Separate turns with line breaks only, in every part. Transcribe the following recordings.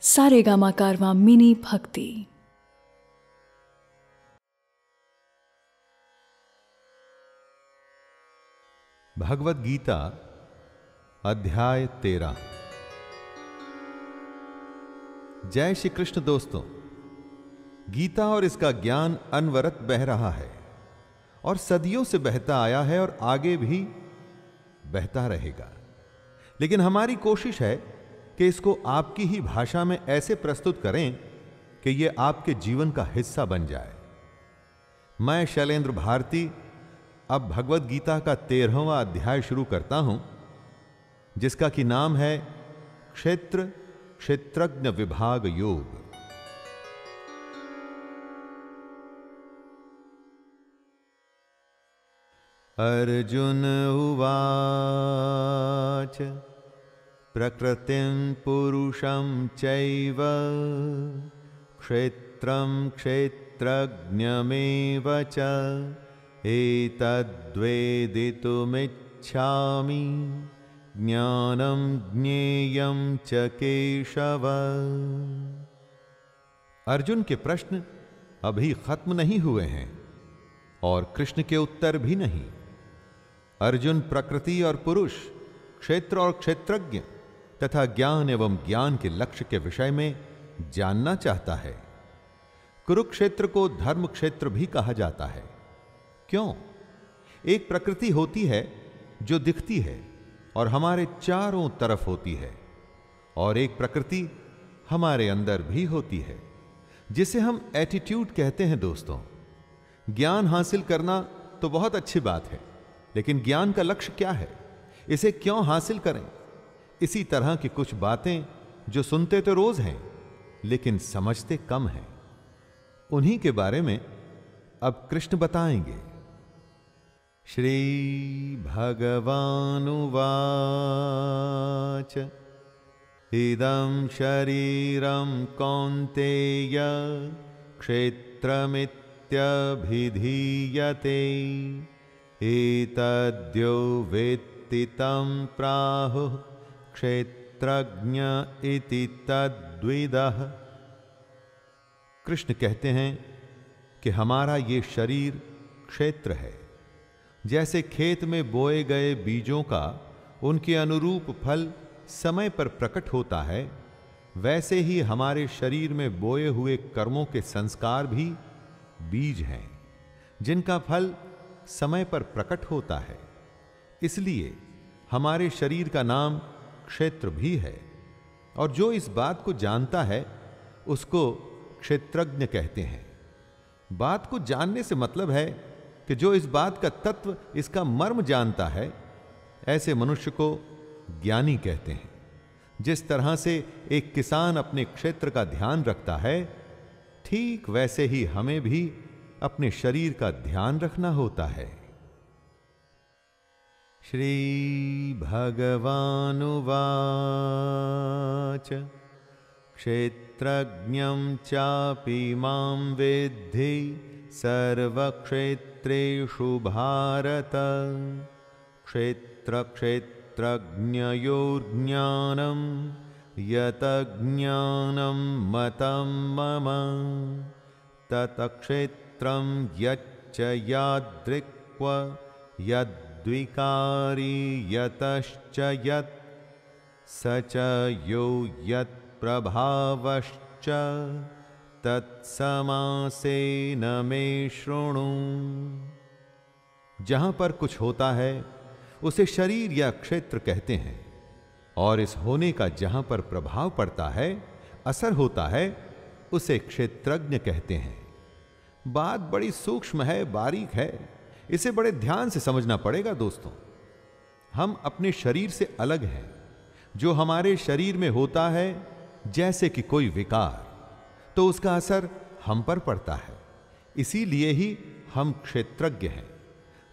सारेगामा कारवा मिनी भक्ति।
भगवत गीता, अध्याय तेरह। जय श्री कृष्ण दोस्तों, गीता और इसका ज्ञान अनवरत बह रहा है और सदियों से बहता आया है और आगे भी बहता रहेगा। लेकिन हमारी कोशिश है कि इसको आपकी ही भाषा में ऐसे प्रस्तुत करें कि यह आपके जीवन का हिस्सा बन जाए। मैं शैलेंद्र भारती, अब भगवत गीता का तेरहवा अध्याय शुरू करता हूँ, जिसका कि नाम है क्षेत्र, क्षेत्रज्ञ विभाग योग। अर्जुन उवाच प्रकृतिं पुरुषं क्षेत्रं च, एतद्वेदितुमिच्छामि। ज्ञानं ज्ञेयं च केशव। अर्जुन के प्रश्न अभी खत्म नहीं हुए हैं और कृष्ण के उत्तर भी नहीं। अर्जुन प्रकृति और पुरुष, क्षेत्र और क्षेत्रज्ञ तथा ज्ञान एवं ज्ञान के लक्ष्य के विषय में जानना चाहता है। कुरुक्षेत्र को धर्म क्षेत्र भी कहा जाता है। क्यों? एक प्रकृति होती है जो दिखती है और हमारे चारों तरफ़ होती है, और एक प्रकृति हमारे अंदर भी होती है, जिसे हम एटीट्यूड कहते हैं दोस्तों। ज्ञान हासिल करना तो बहुत अच्छी बात है, लेकिन ज्ञान का लक्ष्य क्या है? इसे क्यों हासिल करें? इसी तरह की कुछ बातें जो सुनते तो रोज हैं, लेकिन समझते कम हैं। उन्हीं के बारे में अब कृष्ण बताएँगे। श्री भगवानुवाच, इदं शरीरं कौन्तेय क्षेत्रमित्यभिधीयते, एतद्यो वेत्ति तं प्राहुः तद्विदः। कृष्ण कहते हैं कि हमारा ये शरीर क्षेत्र है। जैसे खेत में बोए गए बीजों का उनके अनुरूप फल समय पर प्रकट होता है, वैसे ही हमारे शरीर में बोए हुए कर्मों के संस्कार भी बीज हैं, जिनका फल समय पर प्रकट होता है। इसलिए हमारे शरीर का नाम क्षेत्र भी है। और जो इस बात को जानता है, उसको क्षेत्रज्ञ कहते हैं। बात को जानने से मतलब है कि जो इस बात का तत्व, इसका मर्म जानता है, ऐसे मनुष्य को ज्ञानी कहते हैं। जिस तरह से एक किसान अपने क्षेत्र का ध्यान रखता है, ठीक वैसे ही हमें भी अपने शरीर का ध्यान रखना होता है। श्री भगवानुवाच क्षेत्रज्ञं चापि माँ विद्धि सर्वक्षेत्रेषु भारत। क्षेत्रक्षेत्रज्ञयोर्ज्ञानं, यतज्ञानं मतं मम। ततक्षेत्रं यच्च यादृक्व यद्विकारी यतश्च यत्, स च यो यत्प्रभावश्च तत्समासेन मे शृणु। जहाँ पर कुछ होता है, उसे शरीर या क्षेत्र कहते हैं, और इस होने का जहाँ पर प्रभाव पड़ता है, असर होता है, उसे क्षेत्रज्ञ कहते हैं। बात बड़ी सूक्ष्म है, बारीक है इसे बड़े ध्यान से समझना पड़ेगा दोस्तों। हम अपने शरीर से अलग हैं। जो हमारे शरीर में होता है, जैसे कि कोई विकार तो उसका असर हम पर पड़ता है। इसीलिए ही हम क्षेत्रज्ञ हैं।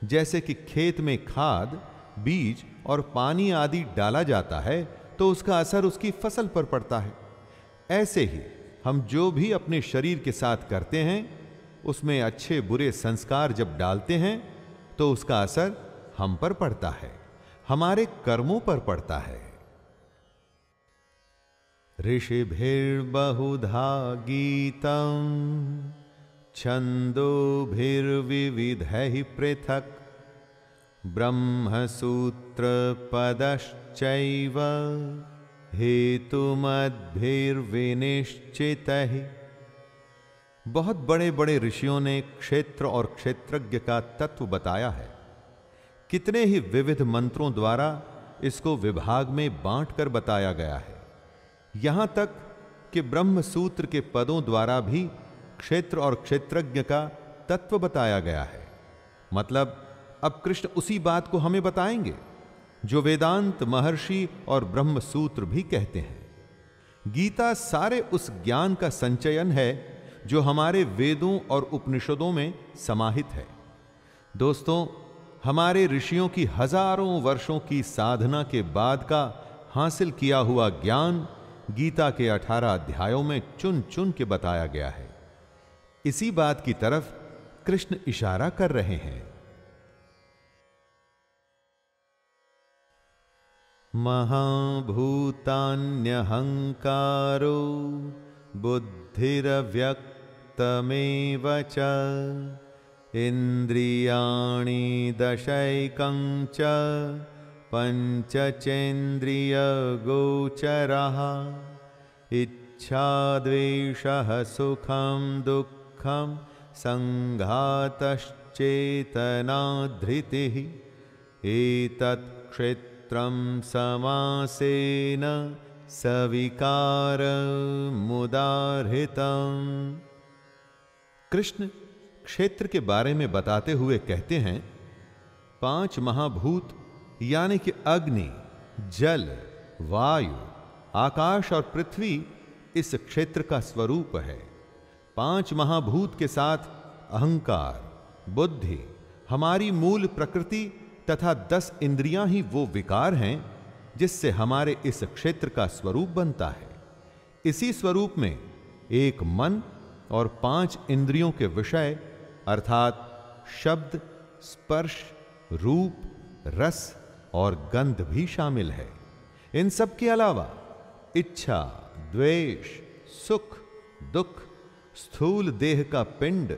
जैसे कि खेत में खाद, बीज और पानी आदि डाला जाता है तो उसका असर उसकी फ़सल पर पड़ता है। ऐसे ही हम जो भी अपने शरीर के साथ करते हैं उसमें अच्छे बुरे संस्कार जब डालते हैं तो उसका असर हम पर पड़ता है, हमारे कर्मों पर पड़ता है। ऋषि भीर्बहुधा गीतम छंदो भीर्विध ही पृथक गीतम् ब्रह्मसूत्रपदश्चैव हेतुमद्भिर्विनिश्चितैः। बहुत बड़े बड़े ऋषियों ने क्षेत्र और क्षेत्रज्ञ का तत्व बताया है। कितने ही विविध मंत्रों द्वारा इसको विभाग में बांटकर बताया गया है। यहाँ तक कि ब्रह्म सूत्र के पदों द्वारा भी क्षेत्र और क्षेत्रज्ञ का तत्व बताया गया है। मतलब अब कृष्ण उसी बात को हमें बताएँगे, जो वेदांत, महर्षि और ब्रह्म सूत्र भी कहते हैं। गीता सारे उस ज्ञान का संचयन है जो हमारे वेदों और उपनिषदों में समाहित है। दोस्तों, हमारे ऋषियों की हज़ारों वर्षों की साधना के बाद का हासिल किया हुआ ज्ञान गीता के अठारह अध्यायों में चुन चुन के बताया गया है। इसी बात की तरफ़ कृष्ण इशारा कर रहे हैं। महाभूतान्यहंकारो बुद्धिरव्यक्तमेव च। इन्द्रियाणि दशैकं च। पञ्चचेन्द्रियगोचरः। इच्छाद्वेषः सुखं दुःखं सङ्घातश्चेतनाधृतिः। एतत् क्षेत्रं समासेन सविकारमुदाहृतम्। कृष्ण क्षेत्र के बारे में बताते हुए कहते हैं, पाँच महाभूत, यानी कि अग्नि, जल, वायु, आकाश और पृथ्वी इस क्षेत्र का स्वरूप है। पाँच महाभूत के साथ अहंकार, बुद्धि, हमारी मूल प्रकृति तथा दस इंद्रियाँ ही वो विकार हैं जिससे हमारे इस क्षेत्र का स्वरूप बनता है। इसी स्वरूप में एक मन और पाँच इंद्रियों के विषय, अर्थात शब्द, स्पर्श, रूप, रस और गंध भी शामिल है। इन सब के अलावा इच्छा, द्वेष, सुख, दुख, स्थूल देह का पिंड,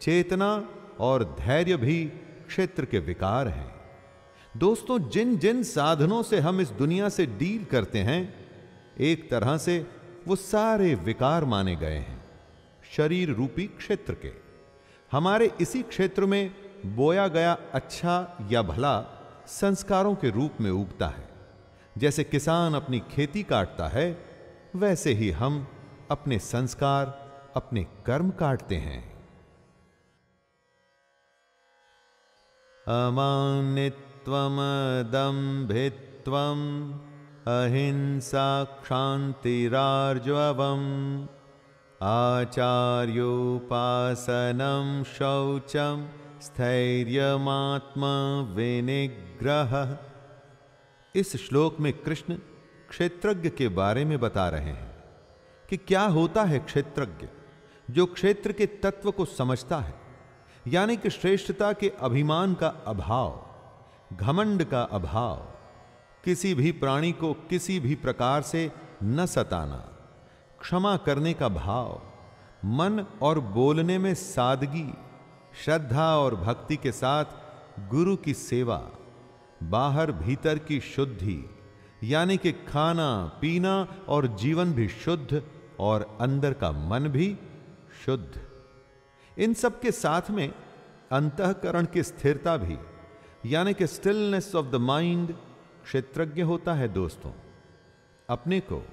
चेतना और धैर्य भी क्षेत्र के विकार हैं। दोस्तों जिन जिन साधनों से हम इस दुनिया से डील करते हैं, एक तरह से वो सारे विकार माने गए हैं। शरीर रूपी क्षेत्र के। हमारे इसी क्षेत्र में बोया गया अच्छा या भला संस्कारों के रूप में उगता है। जैसे किसान अपनी खेती काटता है, वैसे ही हम अपने संस्कार, अपने कर्म काटते हैं। अमानित्वमदम्भित्वम् अहिंसा क्षान्तिरार्जवम्। आचार्योपासनं शौचं स्थैर्यमात्मविनिग्रह। इस श्लोक में कृष्ण क्षेत्रज्ञ के बारे में बता रहे हैं कि क्या होता है क्षेत्रज्ञ जो क्षेत्र के तत्व को समझता है, यानी कि श्रेष्ठता के अभिमान का अभाव, घमंड का अभाव, किसी भी प्राणी को किसी भी प्रकार से न सताना। क्षमा करने का भाव, मन और बोलने में सादगी, श्रद्धा और भक्ति के साथ गुरु की सेवा, बाहर भीतर की शुद्धि, यानी कि खाना, पीना और जीवन भी शुद्ध और अंदर का मन भी शुद्ध। इन सब के साथ में अंतकरण की स्थिरता भी, यानी कि स्टिलनेस ऑफ़ द माइंड क्षेत्रज्ञ होता है दोस्तों। अपने को,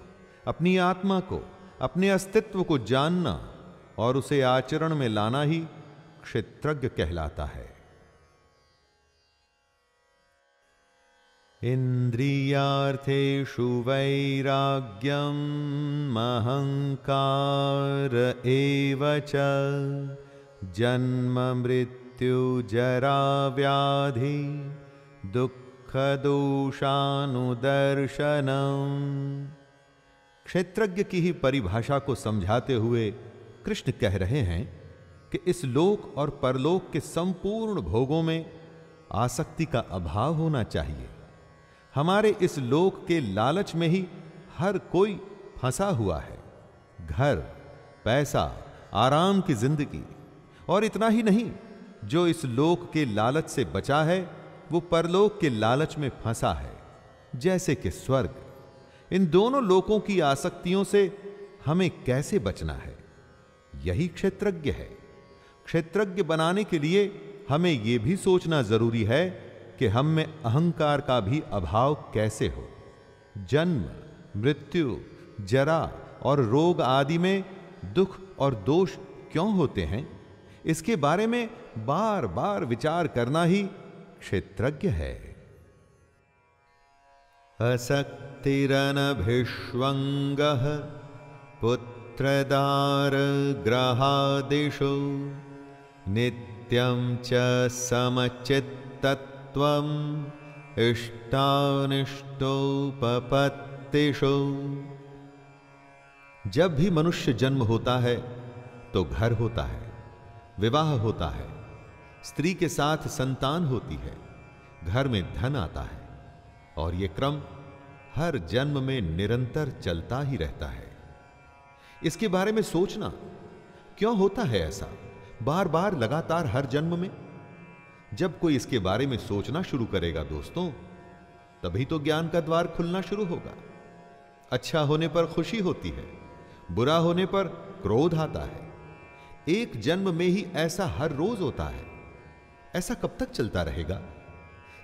अपनी आत्मा को अपने अस्तित्व को जानना और उसे आचरण में लाना ही क्षेत्रज्ञ कहलाता है। इन्द्रियार्थेषु वैराग्यम् अहङ्कार एव व्याधि दुःखदोषानुदर्शनम् क्षेत्रज्ञ की ही परिभाषा को समझाते हुए कृष्ण कह रहे हैं कि इस लोक और परलोक के संपूर्ण भोगों में आसक्ति का अभाव होना चाहिए। हमारे इस लोक के लालच में ही हर कोई फंसा हुआ है। घर, पैसा, आराम की ज़िंदगी, और इतना ही नहीं, जो इस लोक के लालच से बचा है, वो परलोक के लालच में फंसा है, जैसे कि स्वर्ग। इन दोनों लोकों की आसक्तियों से हमें कैसे बचना है? यही क्षेत्रज्ञ है। क्षेत्रज्ञ बनाने के लिए हमें यह भी सोचना ज़रूरी है कि हम में अहंकार का भी अभाव कैसे हो? जन्म, मृत्यु, जरा और रोग आदि में दुख और दोष क्यों होते हैं? इसके बारे में बार बार विचार करना ही क्षेत्रज्ञ है। असक्तिरनभिष्वंग पुत्रदार ग्रहादिषु नित्यं च समचित्तत्वम् इष्टानिष्टोपपत्तिषु। जब भी मनुष्य जन्म होता है तो घर होता है, विवाह होता है, स्त्री के साथ संतान होती है, घर में धन आता है, और यह क्रम हर जन्म में निरंतर चलता ही रहता है। इसके बारे में सोचना, क्यों होता है ऐसा? बार बार लगातार हर जन्म में? जब कोई इसके बारे में सोचना शुरू करेगा दोस्तों, तभी तो ज्ञान का द्वार खुलना शुरू होगा। अच्छा होने पर खुशी होती है, बुरा होने पर क्रोध आता है। एक जन्म में ही ऐसा हर रोज होता है। ऐसा कब तक चलता रहेगा?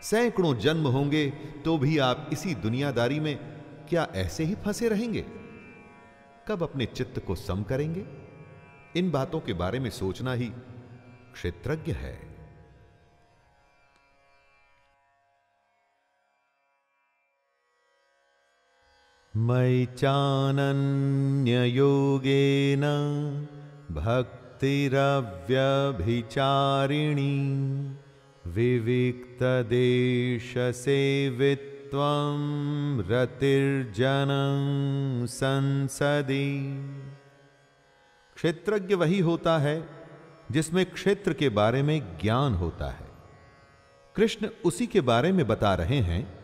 सैकड़ों जन्म होंगे तो भी आप इसी दुनियादारी में क्या ऐसे ही फंसे रहेंगे? कब अपने चित्त को सम करेंगे? इन बातों के बारे में सोचना ही क्षेत्रज्ञ है। मयि चानन्ययोगेन भक्तिरव्यभिचारिणी। विविक्तदेशसेवित्वं रतिर्जनं संसदि। क्षेत्रज्ञ वही होता है, जिसमें क्षेत्र के बारे में ज्ञान होता है। कृष्ण उसी के बारे में बता रहे हैं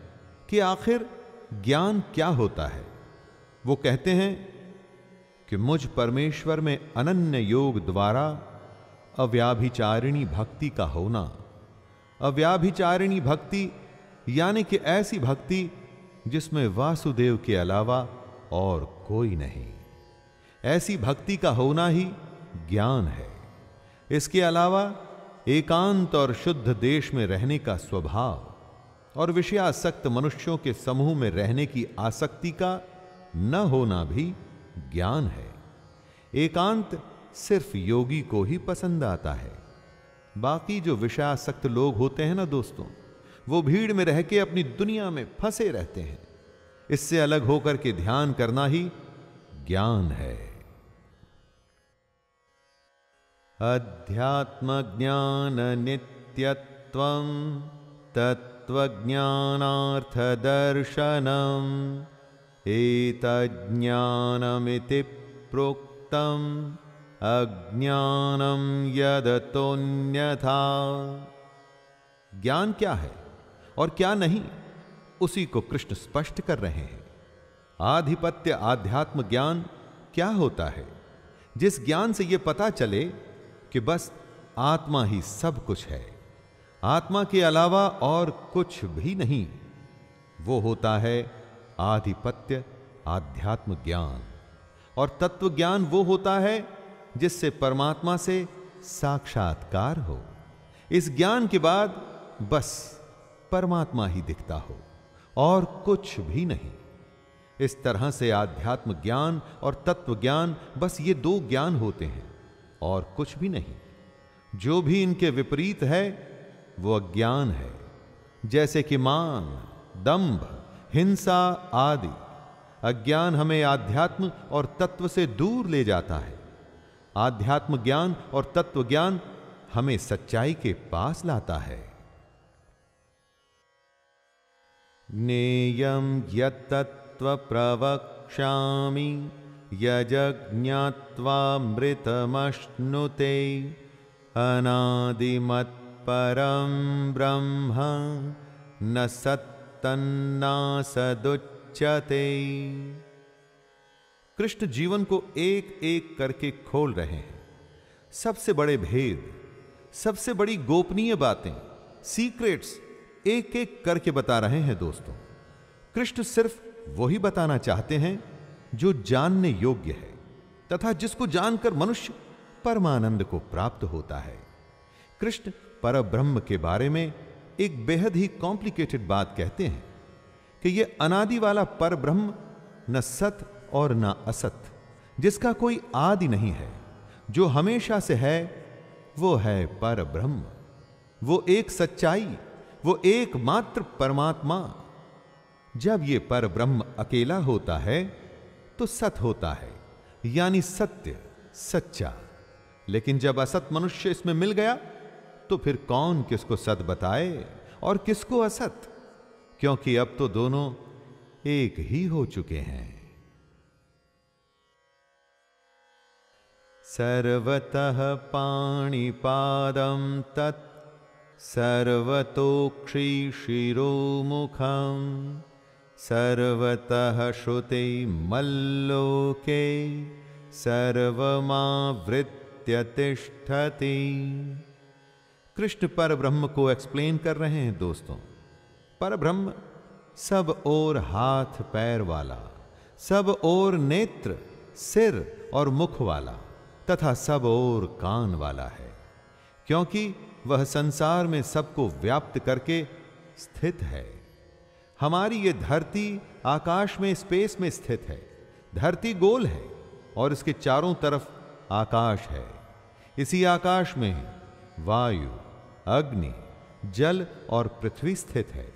कि आखिर ज्ञान क्या होता है। वो कहते हैं कि मुझ परमेश्वर में अनन्य योग द्वारा अव्याभिचारिणी भक्ति का होना अव्याभिचारिणी भक्ति, यानी कि ऐसी भक्ति जिसमें वासुदेव के अलावा और कोई नहीं। ऐसी भक्ति का होना ही ज्ञान है। इसके अलावा एकांत और शुद्ध देश में रहने का स्वभाव और विषयासक्त मनुष्यों के समूह में रहने की आसक्ति का न होना भी ज्ञान है। एकांत सिर्फ़ योगी को ही पसंद आता है। बाकी जो विषयासक्त लोग होते हैं ना दोस्तों, वो भीड़ में रह के अपनी दुनिया में फंसे रहते हैं। इससे अलग होकर के ध्यान करना ही ज्ञान है। अध्यात्म ज्ञान नित्यत्व तत्व ज्ञानार्थ तत्वज्ञानार्थदर्शनम एतज्ञानमिति प्रोक्तम्। अज्ञानम यदतोन्यथा ज्ञान क्या है और क्या नहीं, उसी को कृष्ण स्पष्ट कर रहे हैं। आधिपत्य आध्यात्म ज्ञान क्या होता है? जिस ज्ञान से यह पता चले कि बस आत्मा ही सब कुछ है, आत्मा के अलावा और कुछ भी नहीं, वो होता है आधिपत्य आध्यात्म ज्ञान। और तत्व ज्ञान वो होता है जिससे परमात्मा से साक्षात्कार हो। इस ज्ञान के बाद बस परमात्मा ही दिखता हो और कुछ भी नहीं। इस तरह से आध्यात्म ज्ञान और तत्व ज्ञान बस ये दो ज्ञान होते हैं और कुछ भी नहीं। जो भी इनके विपरीत है, वो अज्ञान है। जैसे कि मान दंभ हिंसा आदि। अज्ञान हमें आध्यात्म और तत्व से दूर ले जाता है। आध्यात्म ज्ञान और तत्व ज्ञान हमें सच्चाई के पास लाता है। ज्ञेयम यत्तत्व प्रवक्ष्यामि यजज्ञात्वामृतमश्नुते, अनादिमत्परं ब्रह्म न सत्तन्नासदुच्यते। कृष्ण जीवन को एक एक करके खोल रहे हैं। सबसे बड़े भेद, सबसे बड़ी गोपनीय बातें सीक्रेट्स एक एक करके बता रहे हैं दोस्तों। कृष्ण सिर्फ़ वही बताना चाहते हैं जो जानने योग्य है तथा जिसको जानकर मनुष्य परमानंद को प्राप्त होता है। कृष्ण पर ब्रह्म के बारे में एक बेहद ही कॉम्प्लिकेटेड बात कहते हैं कि यह अनादि वाला पर ब्रह्म न सत और न असत, जिसका कोई आदि नहीं है। जो हमेशा से है, वो है पर ब्रह्म वो एक सच्चाई, वो एकमात्र परमात्मा। जब ये पर ब्रह्म अकेला होता है तो सत होता है, यानी सत्य, सच्चा। लेकिन जब असत मनुष्य इसमें मिल गया तो फिर कौन किसको सत बताए और किसको असत? क्योंकि अब तो दोनों एक ही हो चुके हैं। सर्वतः पाणिपादं तत् सर्वतोक्षिशिरोमुखं सर्वतः श्रुते मल्लोके सर्वमावृत्य तिष्ठति। कृष्ण पर ब्रह्म को एक्सप्लेन कर रहे हैं दोस्तों। पर ब्रह्म सब और हाथ पैर वाला, सब और नेत्र, सिर और मुख वाला। तथा सब और कान वाला है, क्योंकि वह संसार में सबको व्याप्त करके स्थित है। हमारी ये धरती आकाश में, स्पेस में स्थित है। धरती गोल है और इसके चारों तरफ़ आकाश है। इसी आकाश में वायु, अग्नि, जल और पृथ्वी स्थित है।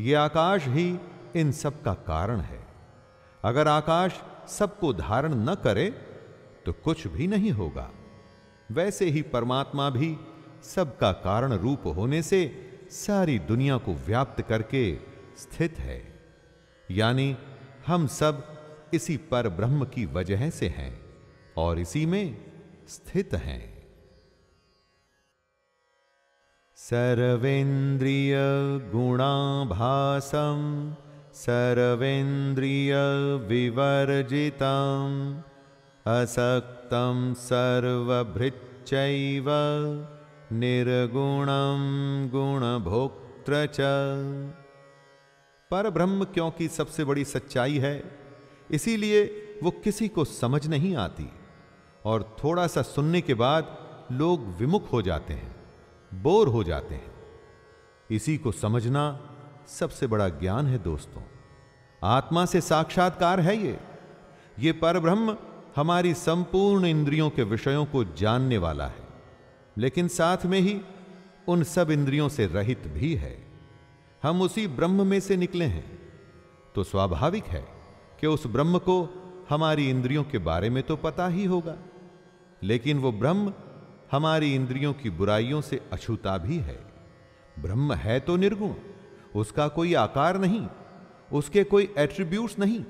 ये आकाश ही इन सब का कारण है। अगर आकाश सबको धारण न करे तो कुछ भी नहीं होगा। वैसे ही परमात्मा भी सबका कारण रूप होने से सारी दुनिया को व्याप्त करके स्थित है। यानी हम सब इसी पर ब्रह्म की वजह से हैं और इसी में स्थित हैं। सर्वेन्द्रिय गुणाभासम सर्वेन्द्रिय विवर्जितम् असक्तं सर्वभृच्चैव निर्गुणं गुणभोक्त्र पर ब्रह्म क्योंकि सबसे बड़ी सच्चाई है? इसीलिए वो किसी को समझ नहीं आती और थोड़ा सा सुनने के बाद लोग विमुख हो जाते हैं, बोर हो जाते हैं। इसी को समझना सबसे बड़ा ज्ञान है दोस्तों। आत्मा से साक्षात्कार है ये। ये पर ब्रह्म हमारी संपूर्ण इंद्रियों के विषयों को जानने वाला है, लेकिन साथ में ही उन सब इंद्रियों से रहित भी है। हम उसी ब्रह्म में से निकले हैं। तो स्वाभाविक है कि उस ब्रह्म को हमारी इंद्रियों के बारे में तो पता ही होगा, लेकिन वो ब्रह्म हमारी इंद्रियों की बुराइयों से अछूता भी है। ब्रह्म है तो निर्गुण, उसका कोई आकार नहीं, उसके कोई एट्रीब्यूट्स नहीं,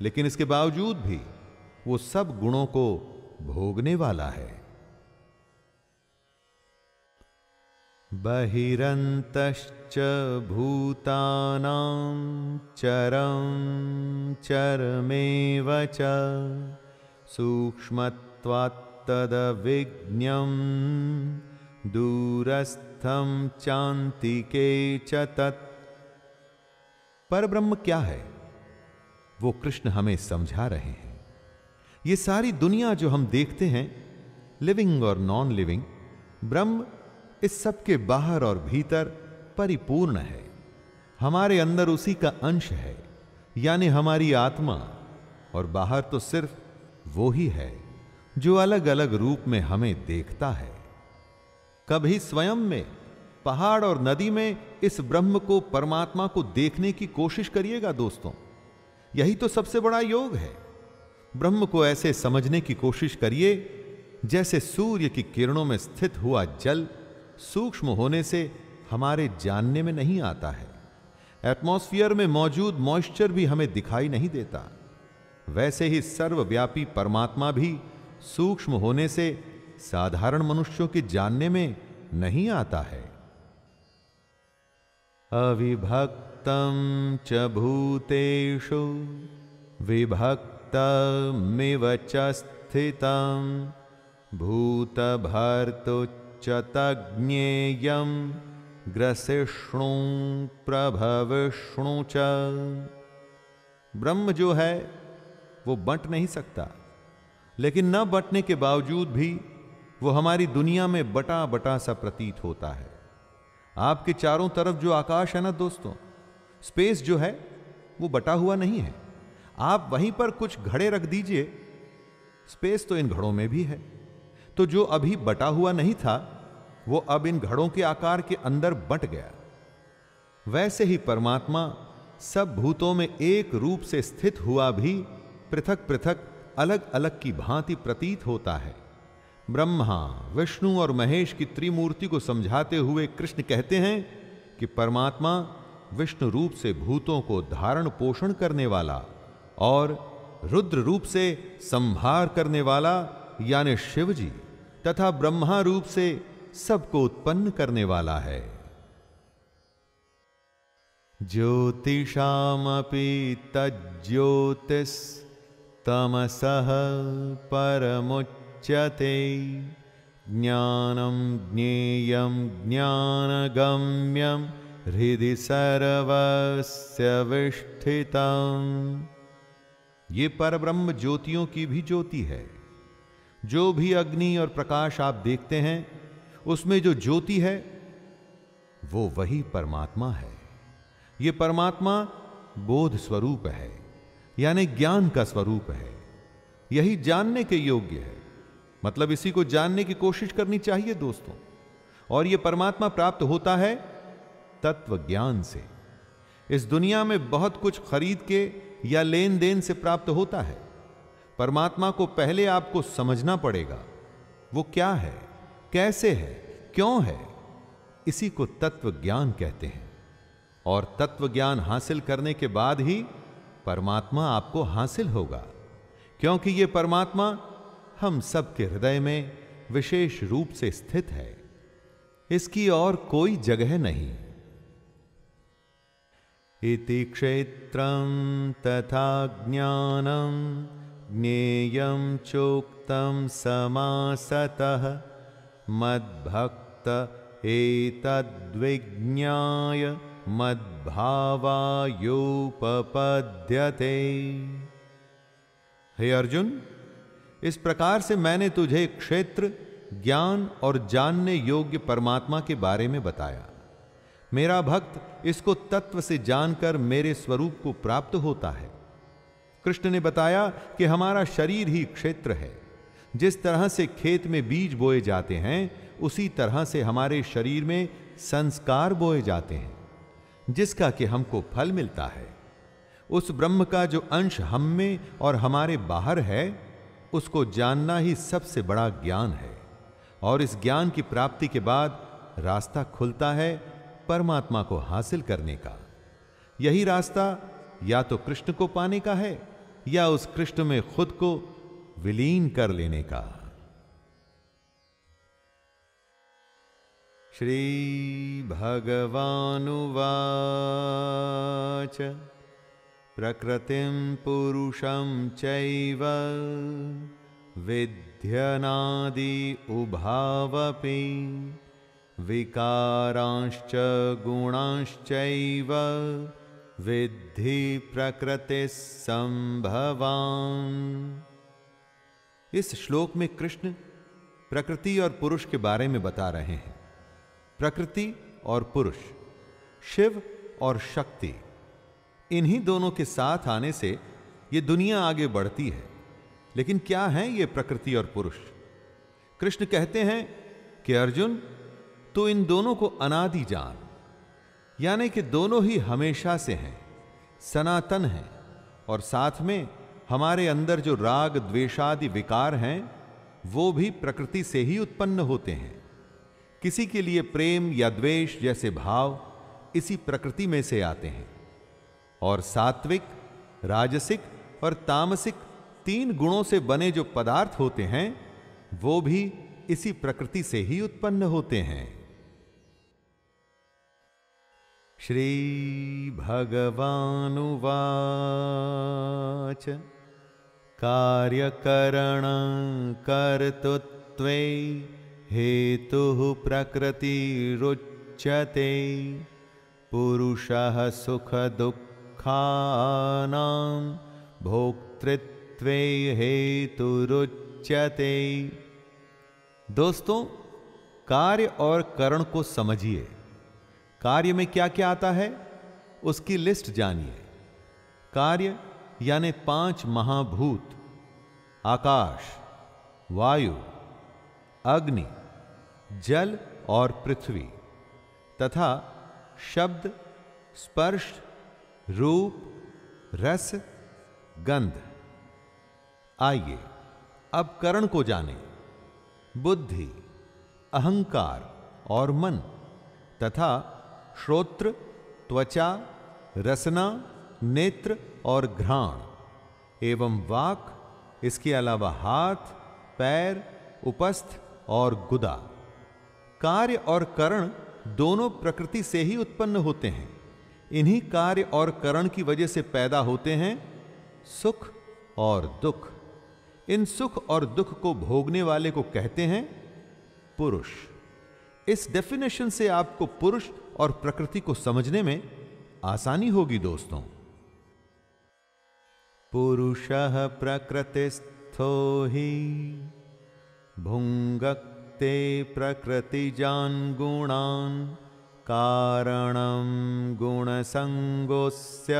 लेकिन इसके बावजूद भी वो सब गुणों को भोगने वाला है। बहिरन्तश्च भूतानां चरम चरमेव च सूक्ष्मत्वात्तदविज्ञं दूरस्थं चान्तिके च तत्। पर ब्रह्म क्या है? वो कृष्ण हमें समझा रहे हैं। ये सारी दुनिया जो हम देखते हैं लिविंग और नॉन लिविंग ब्रह्म इस सब के बाहर और भीतर परिपूर्ण है। हमारे अंदर उसी का अंश है, यानी हमारी आत्मा, और बाहर तो सिर्फ़ वो ही है, जो अलग अलग रूप में हमें देखता है। कभी स्वयं में, पहाड़ और नदी में इस ब्रह्म को, परमात्मा को देखने की कोशिश करिएगा दोस्तों। यही तो सबसे बड़ा योग है। ब्रह्म को ऐसे समझने की कोशिश करिए, जैसे सूर्य की किरणों में स्थित हुआ जल सूक्ष्म होने से हमारे जानने में नहीं आता है। एटमॉस्फियर में मौजूद मॉइस्चर भी हमें दिखाई नहीं देता। वैसे ही सर्वव्यापी परमात्मा भी सूक्ष्म होने से साधारण मनुष्यों के जानने में नहीं आता है। अविभक्तम च भूतेषु विभक्त भक्तमिव च स्थितं भूतभर्तुच्च ग्रसिष्णु प्रभविष्णु च। ब्रह्म जो है, वो बंट नहीं सकता। लेकिन न बंटने के बावजूद भी वो हमारी दुनिया में बटा बटा सा प्रतीत होता है। आपके चारों तरफ़ जो आकाश है ना दोस्तों, स्पेस जो है, वो बटा हुआ नहीं है। आप वहीं पर कुछ घड़े रख दीजिए। स्पेस तो इन घड़ों में भी है। तो जो अभी बटा हुआ नहीं था, वो अब इन घड़ों के आकार के अंदर बट गया। वैसे ही परमात्मा सब भूतों में एक रूप से स्थित हुआ भी पृथक पृथक अलग अलग की भांति प्रतीत होता है। ब्रह्मा, विष्णु और महेश की त्रिमूर्ति को समझाते हुए कृष्ण कहते हैं कि परमात्मा विष्णु रूप से भूतों को धारण पोषण करने वाला और रुद्र रूप से संहार करने वाला, यानी शिव जी तथा ब्रह्मा रूप से सबको उत्पन्न करने वाला है। ज्योतिषामपि तज्ज्योतिष तमसः परमुच्यते। ज्ञानम ज्ञेयं ज्ञानगम्यं हृदि सर्वस्य विष्ठितम्। ये परब्रह्म ज्योतियों की भी ज्योति है। जो भी अग्नि और प्रकाश आप देखते हैं, उसमें जो ज्योति है, वो वही परमात्मा है। ये परमात्मा बोध स्वरूप है, यानी ज्ञान का स्वरूप है। यही जानने के योग्य है। मतलब इसी को जानने की कोशिश करनी चाहिए दोस्तों। और यह परमात्मा प्राप्त होता है तत्व ज्ञान से। इस दुनिया में बहुत कुछ खरीद के या लेन देन से प्राप्त होता है। परमात्मा को पहले आपको समझना पड़ेगा, वो क्या है, कैसे है, क्यों है, इसी को तत्व ज्ञान कहते हैं। और तत्व ज्ञान हासिल करने के बाद ही परमात्मा आपको हासिल होगा, क्योंकि यह परमात्मा हम सबके हृदय में विशेष रूप से स्थित है। इसकी और कोई जगह नहीं। इति क्षेत्रं तथा ज्ञानं, ज्ञेयं चोक्तं समासतः। मद्भक्त एतद्विज्ञाय मद्भावायोपपद्यते। हे अर्जुन, इस प्रकार से मैंने तुझे क्षेत्र, ज्ञान और जानने योग्य परमात्मा के बारे में बताया। मेरा भक्त इसको तत्व से जानकर मेरे स्वरूप को प्राप्त होता है। कृष्ण ने बताया कि हमारा शरीर ही क्षेत्र है। जिस तरह से खेत में बीज बोए जाते हैं, उसी तरह से हमारे शरीर में संस्कार बोए जाते हैं, जिसका कि हमको फल मिलता है। उस ब्रह्म का जो अंश हम में और हमारे बाहर है, उसको जानना ही सबसे बड़ा ज्ञान है। और इस ज्ञान की प्राप्ति के बाद रास्ता खुलता है परमात्मा को हासिल करने का। यही रास्ता या तो कृष्ण को पाने का है, या उस कृष्ण में खुद को विलीन कर लेने का। श्री भगवानुवाच, प्रकृतिं पुरुषं चैव विध्यनादि उभावपि। विकारांश्च गुणांश्चैव विद्धि प्रकृति संभवान। इस श्लोक में कृष्ण प्रकृति और पुरुष के बारे में बता रहे हैं। प्रकृति और पुरुष, शिव और शक्ति, इन्हीं दोनों के साथ आने से यह दुनिया आगे बढ़ती है। लेकिन क्या है ये प्रकृति और पुरुष? कृष्ण कहते हैं कि अर्जुन तो इन दोनों को अनादि जान, यानी कि दोनों ही हमेशा से हैं, सनातन हैं, और साथ में हमारे अंदर जो राग, द्वेषादि विकार हैं, वो भी प्रकृति से ही उत्पन्न होते हैं। किसी के लिए प्रेम या द्वेष जैसे भाव इसी प्रकृति में से आते हैं। और सात्विक, राजसिक और तामसिक तीन गुणों से बने जो पदार्थ होते हैं, वो भी इसी प्रकृति से ही उत्पन्न होते हैं। श्रीभगवानुवाच। कार्यकरण कर्तृत्वे हेतुः प्रकृतिरुच्यते। पुरुषः भोक्तृत्वे हेतुरुच्यते। दोस्तों कार्य और करण को समझिए। कार्य में क्या क्या आता है? उसकी लिस्ट जानिए। कार्य, यानी पाँच महाभूत। आकाश, वायु, अग्नि, जल और पृथ्वी। तथा शब्द, स्पर्श, रूप, रस, गंध। आइए, अब करण को जानें। बुद्धि, अहंकार और मन। तथा श्रोत्र, त्वचा, रसना, नेत्र और घ्राण, एवं वाक, इसके अलावा हाथ, पैर, उपस्थ और गुदा। कार्य और करण दोनों प्रकृति से ही उत्पन्न होते हैं। इन्हीं कार्य और करण की वजह से पैदा होते हैं सुख और दुख। इन सुख और दुख को भोगने वाले को कहते हैं पुरुष। इस डेफिनेशन से आपको पुरुष और प्रकृति को समझने में आसानी होगी, दोस्तों। पुरुष प्रकृतिस्थो ही भुंगक्ते प्रकृतिजान गुणान कारण गुण संगोस्य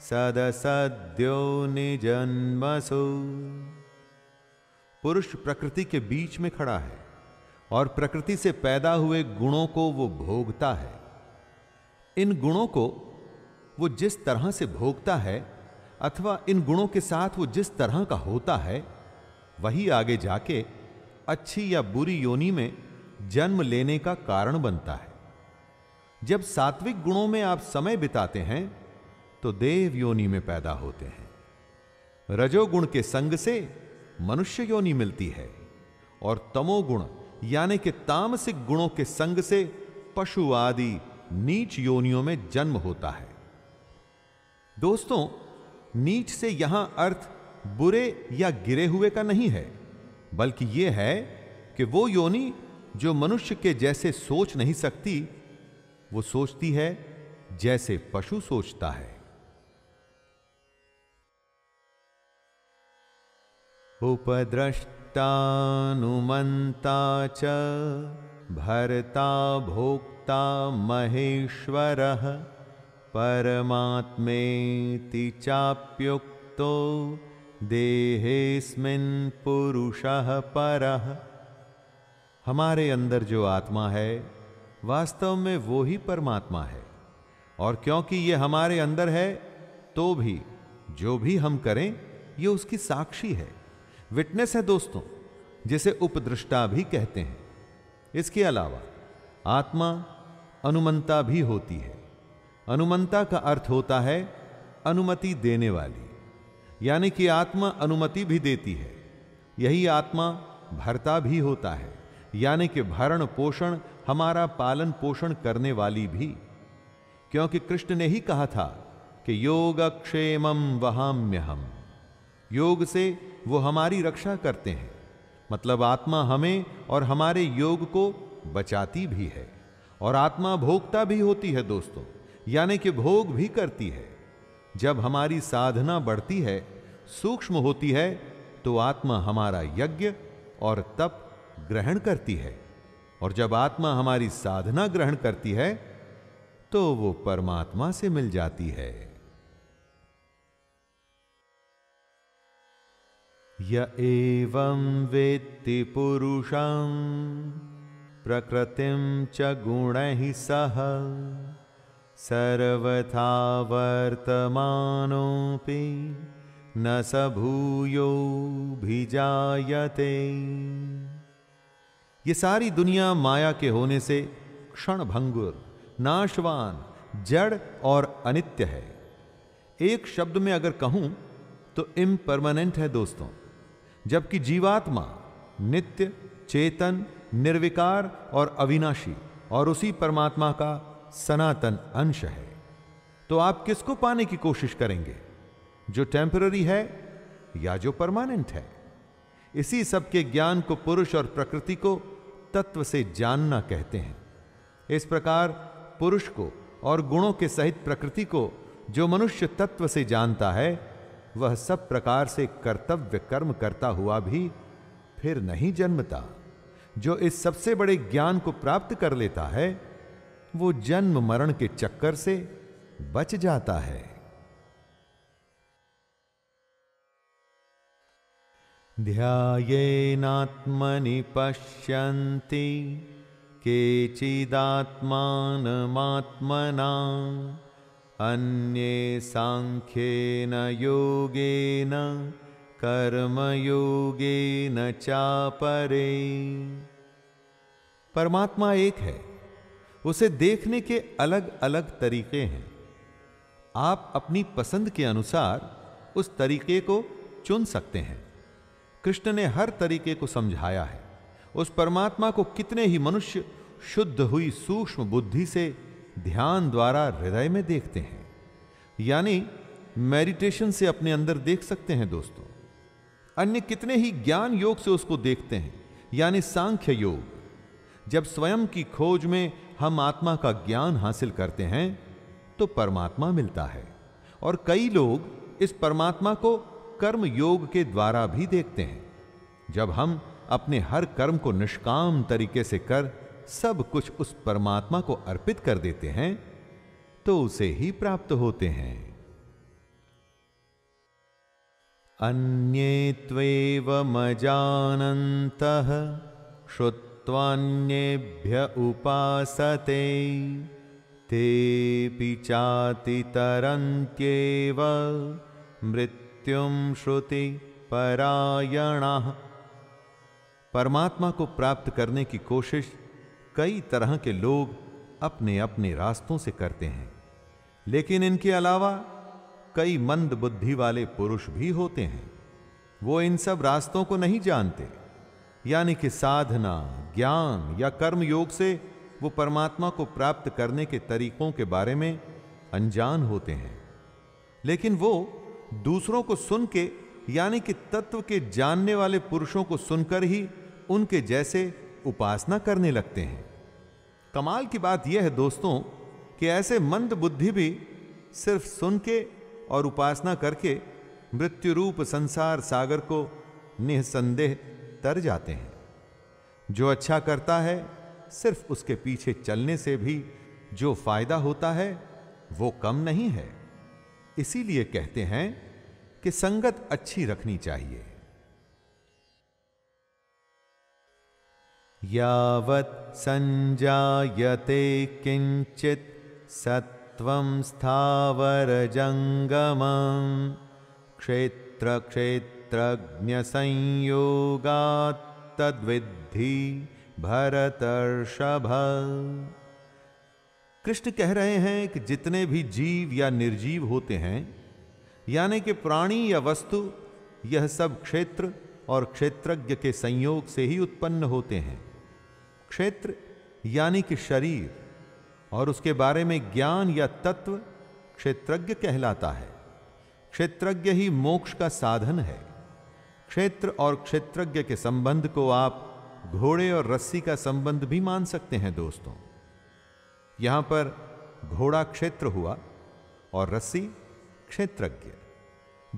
सदसद्यो निजन्मसु। पुरुष प्रकृति के बीच में खड़ा है। और प्रकृति से पैदा हुए गुणों को वो भोगता है। इन गुणों को वो जिस तरह से भोगता है अथवा इन गुणों के साथ वो जिस तरह का होता है, वही आगे जाके अच्छी या बुरी योनि में जन्म लेने का कारण बनता है। जब सात्विक गुणों में आप समय बिताते हैं तो देव योनि में पैदा होते हैं। रजोगुण के संग से मनुष्य योनि मिलती है और तमोगुण यानी कि तामसिक गुणों के संग से पशु आदि नीच योनियों में जन्म होता है। दोस्तों, नीच से यहाँ अर्थ बुरे या गिरे हुए का नहीं है, बल्कि यह है कि वो योनि जो मनुष्य के जैसे सोच नहीं सकती, वो सोचती है जैसे पशु सोचता है। उपद्रष्टानुमन्ता च भर्ता भोक्ता महेश्वरः परमात्मेति चाप्युक्तो देहेस्मिन् पुरुषः परः। हमारे अंदर जो आत्मा है, वास्तव में वो ही परमात्मा है। और क्योंकि ये हमारे अंदर है तो भी, जो भी हम करें, ये उसकी साक्षी है। विटनेस है दोस्तों, जिसे उपदृष्टा भी कहते हैं। इसके अलावा, आत्मा अनुमंता भी होती है। अनुमंता का अर्थ होता है अनुमति देने वाली, यानी कि आत्मा अनुमति भी देती है। यही आत्मा भरता भी होता है, यानी कि भरण पोषण, हमारा पालन पोषण करने वाली भी। क्योंकि कृष्ण ने ही कहा था कि योग क्षेमम वहाम्य हम योग से वो हमारी रक्षा करते हैं। मतलब आत्मा हमें और हमारे योग को बचाती भी है और आत्मा भोगता भी होती है दोस्तों, यानी कि भोग भी करती है। जब हमारी साधना बढ़ती है, सूक्ष्म होती है तो आत्मा हमारा यज्ञ और तप ग्रहण करती है और जब आत्मा हमारी साधना ग्रहण करती है तो वो परमात्मा से मिल जाती है। य एवं वेत्ति पुरुषं, प्रकृतिं च गुणैः सह सर्वथा वर्तमानोऽपि न स भूयोभिजायते ये सारी दुनिया माया के होने से क्षण भंगुर नाशवान, जड़ और अनित्य है। एक शब्द में अगर कहूँ तो इम्परमानेंट है दोस्तों। जबकि जीवात्मा नित्य, चेतन, निर्विकार और अविनाशी और उसी परमात्मा का सनातन अंश है। तो आप किसको पाने की कोशिश करेंगे? जो टेम्पररी है या जो परमानेंट है? इसी सबके ज्ञान को पुरुष और प्रकृति को तत्व से जानना कहते हैं। इस प्रकार पुरुष को और गुणों के सहित प्रकृति को जो मनुष्य तत्व से जानता है वह सब प्रकार से कर्तव्य कर्म करता हुआ भी फिर नहीं जन्मता। जो इस सबसे बड़े ज्ञान को प्राप्त कर लेता है, वो जन्म मरण के चक्कर से बच जाता है। ध्यायेनात्मनि पश्यन्ति केचिदात्मानमात्मना। अन्ये साङ्ख्येन योगेन, कर्मयोगेन चापरे। परमात्मा एक है, उसे देखने के अलग अलग तरीके हैं। आप अपनी पसंद के अनुसार उस तरीके को चुन सकते हैं। कृष्ण ने हर तरीके को समझाया है। उस परमात्मा को कितने ही मनुष्य शुद्ध हुई सूक्ष्म बुद्धि से ध्यान द्वारा हृदय में देखते हैं। यानी मेडिटेशन से अपने अंदर देख सकते हैं दोस्तों। अन्य कितने ही ज्ञान योग से उसको देखते हैं, यानी सांख्य योग। जब स्वयं की खोज में हम आत्मा का ज्ञान हासिल करते हैं तो परमात्मा मिलता है। और कई लोग इस परमात्मा को कर्म योग के द्वारा भी देखते हैं। जब हम अपने हर कर्म को निष्काम तरीके से कर सब कुछ उस परमात्मा को अर्पित कर देते हैं तो उसे ही प्राप्त होते हैं। अन्ये त्वेवमजानन्तः श्रुत्वान्येभ्य उपासते, तेऽपि चातितरन्त्येव मृत्युं श्रुति परायणः। परमात्मा को प्राप्त करने की कोशिश कई तरह के लोग अपने अपने रास्तों से करते हैं। लेकिन इनके अलावा कई मंद बुद्धि वाले पुरुष भी होते हैं। वो इन सब रास्तों को नहीं जानते। यानी कि साधना, ज्ञान या कर्म योग से वो परमात्मा को प्राप्त करने के तरीकों के बारे में अनजान होते हैं। लेकिन वो दूसरों को सुन के, यानी कि तत्व के जानने वाले पुरुषों को सुनकर ही उनके जैसे उपासना करने लगते हैं। कमाल की बात यह है दोस्तों कि ऐसे मंद बुद्धि भी सिर्फ़ सुन के और उपासना करके मृत्यु रूप संसार सागर को निसंदेह तर जाते हैं। जो अच्छा करता है, सिर्फ़ उसके पीछे चलने से भी जो फ़ायदा होता है, वो कम नहीं है। इसीलिए कहते हैं कि संगत अच्छी रखनी चाहिए। यावत् संजायते किंचित सत्वं स्थावरजङ्गमं। क्षेत्रक्षेत्रज्ञसंयोगात् तद्विद्धि भरतर्षभ। कृष्ण कह रहे हैं कि जितने भी जीव या निर्जीव होते हैं, यानी कि प्राणी या वस्तु, यह सब क्षेत्र और क्षेत्रज्ञ के संयोग से ही उत्पन्न होते हैं। क्षेत्र, यानी कि शरीर, और उसके बारे में ज्ञान या तत्व क्षेत्रज्ञ कहलाता है। क्षेत्रज्ञ ही मोक्ष का साधन है। क्षेत्र और क्षेत्रज्ञ के संबंध को आप घोड़े और रस्सी का संबंध भी मान सकते हैं दोस्तों। यहाँ पर घोड़ा क्षेत्र हुआ और रस्सी क्षेत्रज्ञ।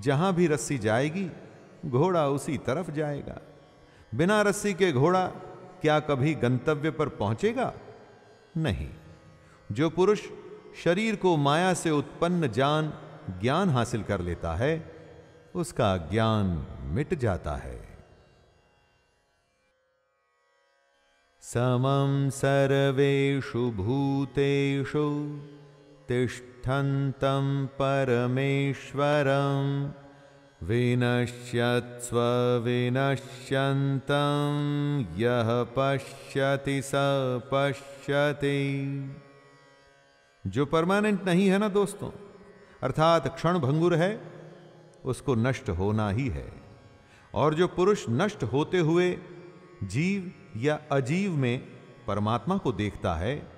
जहाँ भी रस्सी जाएगी, घोड़ा उसी तरफ़ जाएगा। बिना रस्सी के घोड़ा क्या कभी गंतव्य पर पहुंचेगा? नहीं। जो पुरुष शरीर को माया से उत्पन्न जान ज्ञान हासिल कर लेता है, उसका ज्ञान मिट जाता है। समं सर्वेषु भूतेषु तिष्ठन्तं परमेश्वरं विनश्यत्स्व विनश्यन्तं, यः पश्यति स पश्यति। जो परमानेंट नहीं है ना दोस्तों, अर्थात क्षण भंगुर है, उसको नष्ट होना ही है। और जो पुरुष नष्ट होते हुए जीव या अजीव में परमात्मा को देखता है,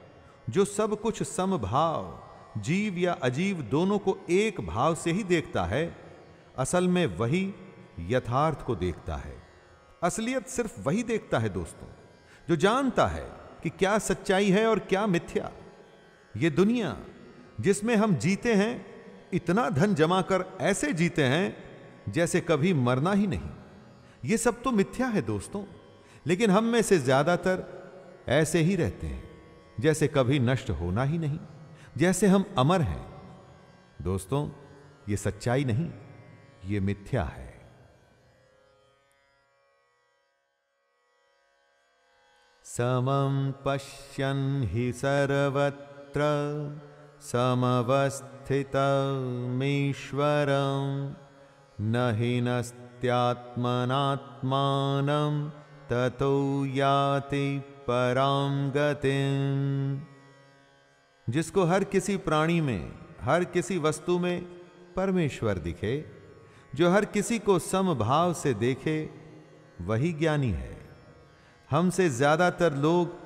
जो सब कुछ समभाव, जीव या अजीव दोनों को एक भाव से ही देखता है असल में वही यथार्थ को देखता है। असलियत सिर्फ़ वही देखता है दोस्तों, जो जानता है कि क्या सच्चाई है और क्या मिथ्या। ये दुनिया जिसमें हम जीते हैं, इतना धन जमा कर ऐसे जीते हैं, जैसे कभी मरना ही नहीं। ये सब तो मिथ्या है दोस्तों, लेकिन हम में से ज़्यादातर ऐसे ही रहते हैं, जैसे कभी नष्ट होना ही नहीं, जैसे हम अमर हैं। दोस्तों, ये सच्चाई नहीं। ये मिथ्या है। समं पश्यन् हि सर्वत्र समवस्थितमीश्वरं, न हि नस्त्यात्मनात्मानं ततो याति परां गतिम्। जिसको हर किसी प्राणी में, हर किसी वस्तु में परमेश्वर दिखे जो हर किसी को समभाव से देखे, वही ज्ञानी है। हमसे ज़्यादातर लोग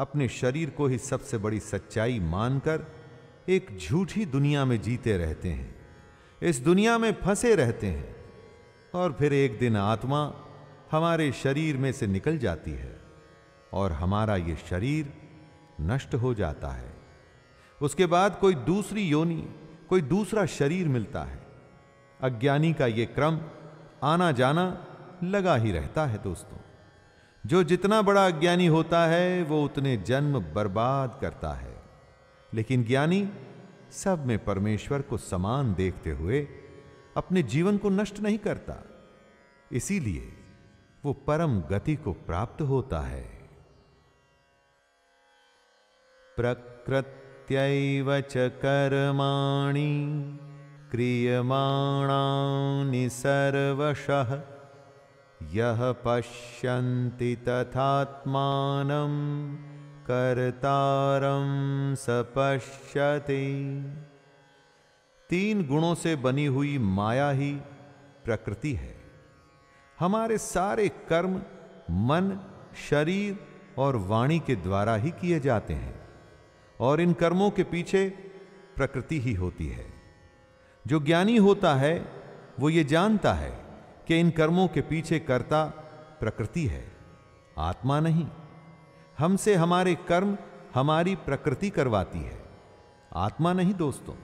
अपने शरीर को ही सबसे बड़ी सच्चाई मानकर एक झूठी दुनिया में जीते रहते हैं। इस दुनिया में फंसे रहते हैं और फिर एक दिन आत्मा हमारे शरीर में से निकल जाती है और हमारा ये शरीर नष्ट हो जाता है। उसके बाद कोई दूसरी योनि, कोई दूसरा शरीर मिलता है। अज्ञानी का ये क्रम आना जाना लगा ही रहता है दोस्तों। जो जितना बड़ा अज्ञानी होता है, वो उतने जन्म बर्बाद करता है। लेकिन ज्ञानी सब में परमेश्वर को समान देखते हुए अपने जीवन को नष्ट नहीं करता। इसीलिए वो परम गति को प्राप्त होता है। प्रकृत्यैव च क्रियमाणानि सर्वशः। यह पश्यन्ति तथात्मानं, कर्तारं स पश्यति तीन गुणों से बनी हुई माया ही प्रकृति है। हमारे सारे कर्म मन, शरीर और वाणी के द्वारा ही किए जाते हैं, और इन कर्मों के पीछे प्रकृति ही होती है। जो ज्ञानी होता है, वो ये जानता है कि इन कर्मों के पीछे कर्ता प्रकृति है, आत्मा नहीं। हमसे हमारे कर्म हमारी प्रकृति करवाती है। आत्मा नहीं दोस्तों,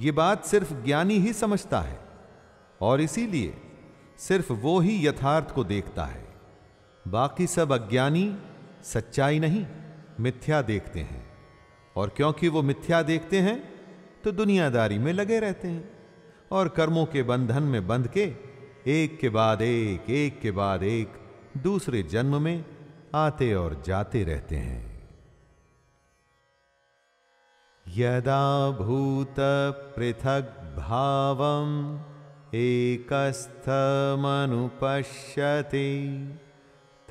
ये बात सिर्फ़ ज्ञानी ही समझता है, और इसीलिए सिर्फ़ वो ही यथार्थ को देखता है। बाकी सब अज्ञानी सच्चाई नहीं, मिथ्या देखते हैं, और क्योंकि वो मिथ्या देखते हैं तो दुनियादारी में लगे रहते हैं और कर्मों के बंधन में बंध के एक के बाद एक एक के बाद एक दूसरे जन्म में आते और जाते रहते हैं। यदा भूत पृथक भावम एकस्थमनुपश्यति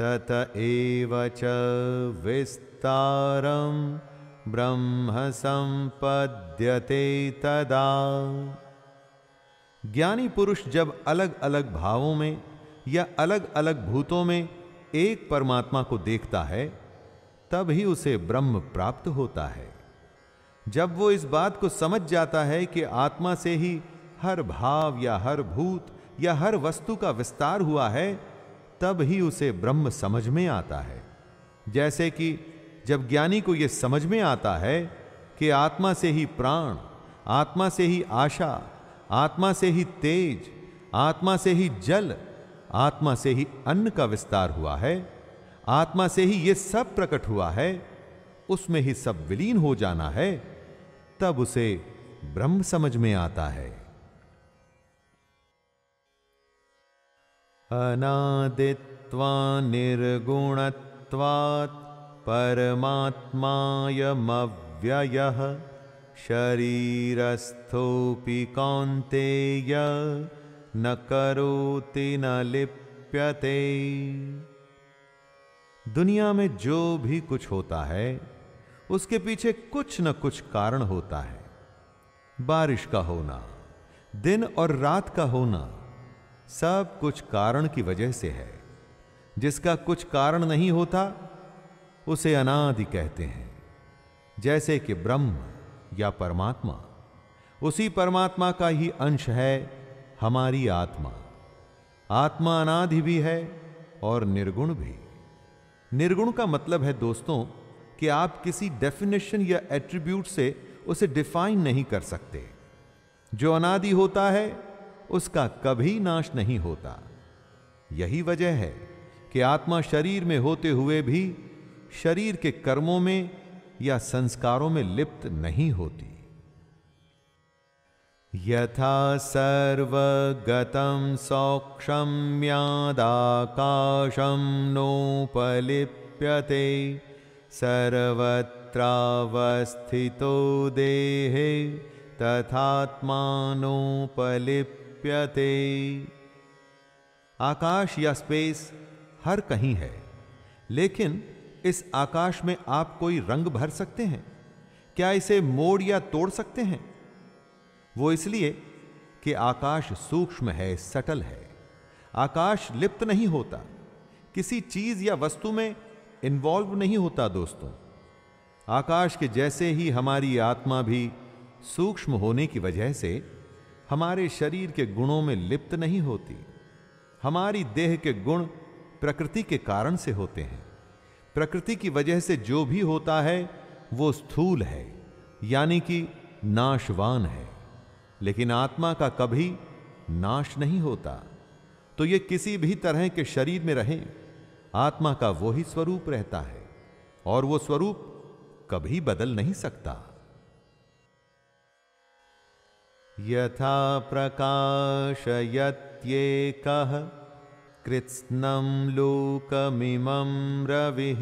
तत एव च विस्तारं ब्रह्म संपद्यते तदा। ज्ञानी पुरुष जब अलग अलग भावों में या अलग अलग भूतों में एक परमात्मा को देखता है तब ही उसे ब्रह्म प्राप्त होता है। जब वो इस बात को समझ जाता है कि आत्मा से ही हर भाव या हर भूत या हर वस्तु का विस्तार हुआ है, तब ही उसे ब्रह्म समझ में आता है। जैसे कि जब ज्ञानी को यह समझ में आता है कि आत्मा से ही प्राण, आत्मा से ही आशा, आत्मा से ही तेज, आत्मा से ही जल, आत्मा से ही अन्न का विस्तार हुआ है, आत्मा से ही यह सब प्रकट हुआ है, उसमें ही सब विलीन हो जाना है, तब उसे ब्रह्म समझ में आता है। अनादित्वा निर्गुणत्वात् परमात्मायमव्ययः शरीरस्थोऽपि कौन्तेय न करोति न लिप्यते। दुनिया में जो भी कुछ होता है, उसके पीछे कुछ न कुछ कारण होता है। बारिश का होना, दिन और रात का होना, सब कुछ कारण की वजह से है। जिसका कुछ कारण नहीं होता उसे अनादि कहते हैं। जैसे कि ब्रह्म या परमात्मा, उसी परमात्मा का ही अंश है हमारी आत्मा। आत्मा अनादि भी है और निर्गुण भी। निर्गुण का मतलब है, दोस्तों, कि आप किसी डेफिनेशन या एट्रीब्यूट से उसे डिफाइन नहीं कर सकते। जो अनादि होता है, उसका कभी नाश नहीं होता। यही वजह है कि आत्मा शरीर में होते हुए भी शरीर के कर्मों में या संस्कारों में लिप्त नहीं होती। यथा सर्वगतं सौक्षम्यादाकाशं नोपलिप्यते, सर्वत्रावस्थितो देहे तथात्मानोपलिप्यते। आकाश या स्पेस हर कहीं है, लेकिन इस आकाश में आप कोई रंग भर सकते हैं? क्या इसे मोड़ या तोड़ सकते हैं? वो इसलिए कि आकाश सूक्ष्म है, सटल है। आकाश लिप्त नहीं होता। किसी चीज़ या वस्तु में इन्वॉल्व नहीं होता दोस्तों। आकाश के जैसे ही हमारी आत्मा भी सूक्ष्म होने की वजह से हमारे शरीर के गुणों में लिप्त नहीं होती। हमारी देह के गुण प्रकृति के कारण से होते हैं। प्रकृति की वजह से जो भी होता है, वो स्थूल है, यानी कि नाशवान है। लेकिन आत्मा का कभी नाश नहीं होता। तो ये किसी भी तरह के शरीर में रहे, आत्मा का वो ही स्वरूप रहता है, और वो स्वरूप कभी बदल नहीं सकता। यथा प्रकाशयत्येकः कृत्स्नं लोकमिमं रविः।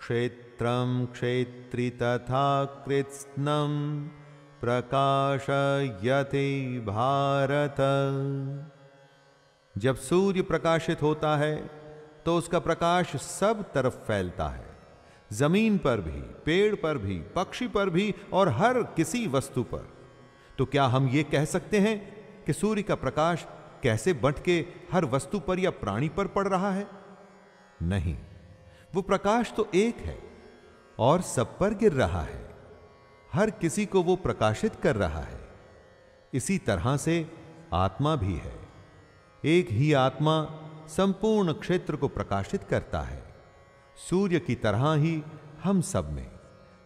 क्षेत्रं क्षेत्री तथा कृत्स्नं प्रकाशयते भारत। जब सूर्य प्रकाशित होता है तो उसका प्रकाश सब तरफ़ फैलता है। ज़मीन पर भी, पेड़ पर भी, पक्षी पर भी और हर किसी वस्तु पर। तो क्या हम ये कह सकते हैं कि सूर्य का प्रकाश कैसे बंट के हर वस्तु पर या प्राणी पर पड़ रहा है? नहीं, वो प्रकाश तो एक है और सब पर गिर रहा है। हर किसी को वो प्रकाशित कर रहा है। इसी तरह से आत्मा भी है। एक ही आत्मा संपूर्ण क्षेत्र को प्रकाशित करता है। सूर्य की तरह ही हम सब में,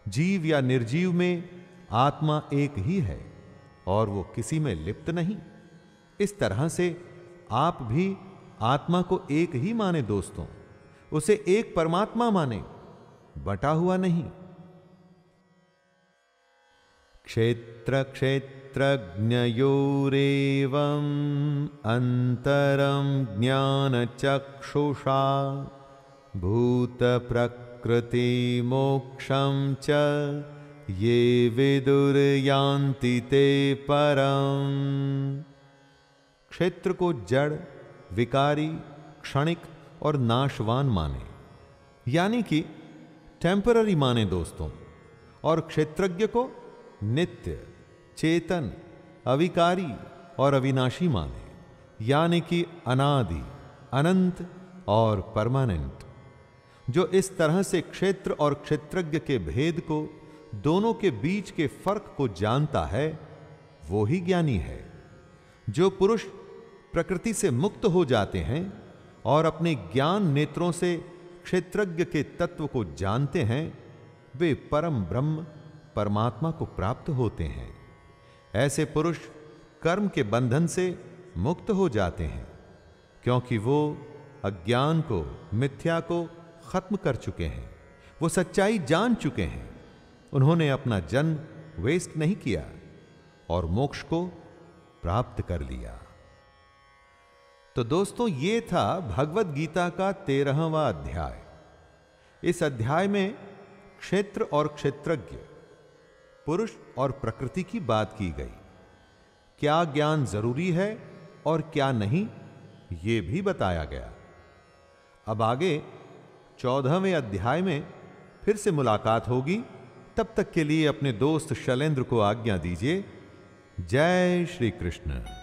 जीव या निर्जीव में आत्मा एक ही है और वो किसी में लिप्त नहीं। इस तरह से आप भी आत्मा को एक ही माने, दोस्तों। उसे एक परमात्मा माने, बटा हुआ नहीं। क्षेत्र क्षेत्रज्ञयोरेवम् अन्तरं ज्ञानचक्षुषा, भूतप्रकृतिमोक्षं च ये विदुर्यान्ति ते परम। क्षेत्र को जड़, विकारी, क्षणिक और नाशवान माने। यानी कि टेम्पररी माने दोस्तों, और क्षेत्रज्ञ को नित्य, चेतन, अविकारी और अविनाशी माने। यानी कि अनादि, अनंत और परमानेंट जो इस तरह से क्षेत्र और क्षेत्रज्ञ के भेद को, दोनों के बीच के फ़र्क को जानता है, वो ही ज्ञानी है। जो पुरुष प्रकृति से मुक्त हो जाते हैं और अपने ज्ञान नेत्रों से क्षेत्रज्ञ के तत्व को जानते हैं, वे परम ब्रह्म, परमात्मा को प्राप्त होते हैं। ऐसे पुरुष कर्म के बंधन से मुक्त हो जाते हैं, क्योंकि वो अज्ञान को, मिथ्या को खत्म कर चुके हैं। वो सच्चाई जान चुके हैं। उन्होंने अपना जन्म वेस्ट नहीं किया और मोक्ष को प्राप्त कर लिया। तो दोस्तों, ये था भगवत गीता का तेरहवा अध्याय। इस अध्याय में क्षेत्र और क्षेत्रज्ञ, पुरुष और प्रकृति की बात की गई। क्या ज्ञान ज़रूरी है और क्या नहीं, ये भी बताया गया। अब आगे चौदहवें अध्याय में फिर से मुलाकात होगी। तब तक के लिए अपने दोस्त शैलेंद्र को आज्ञा दीजिए। जय श्री कृष्ण।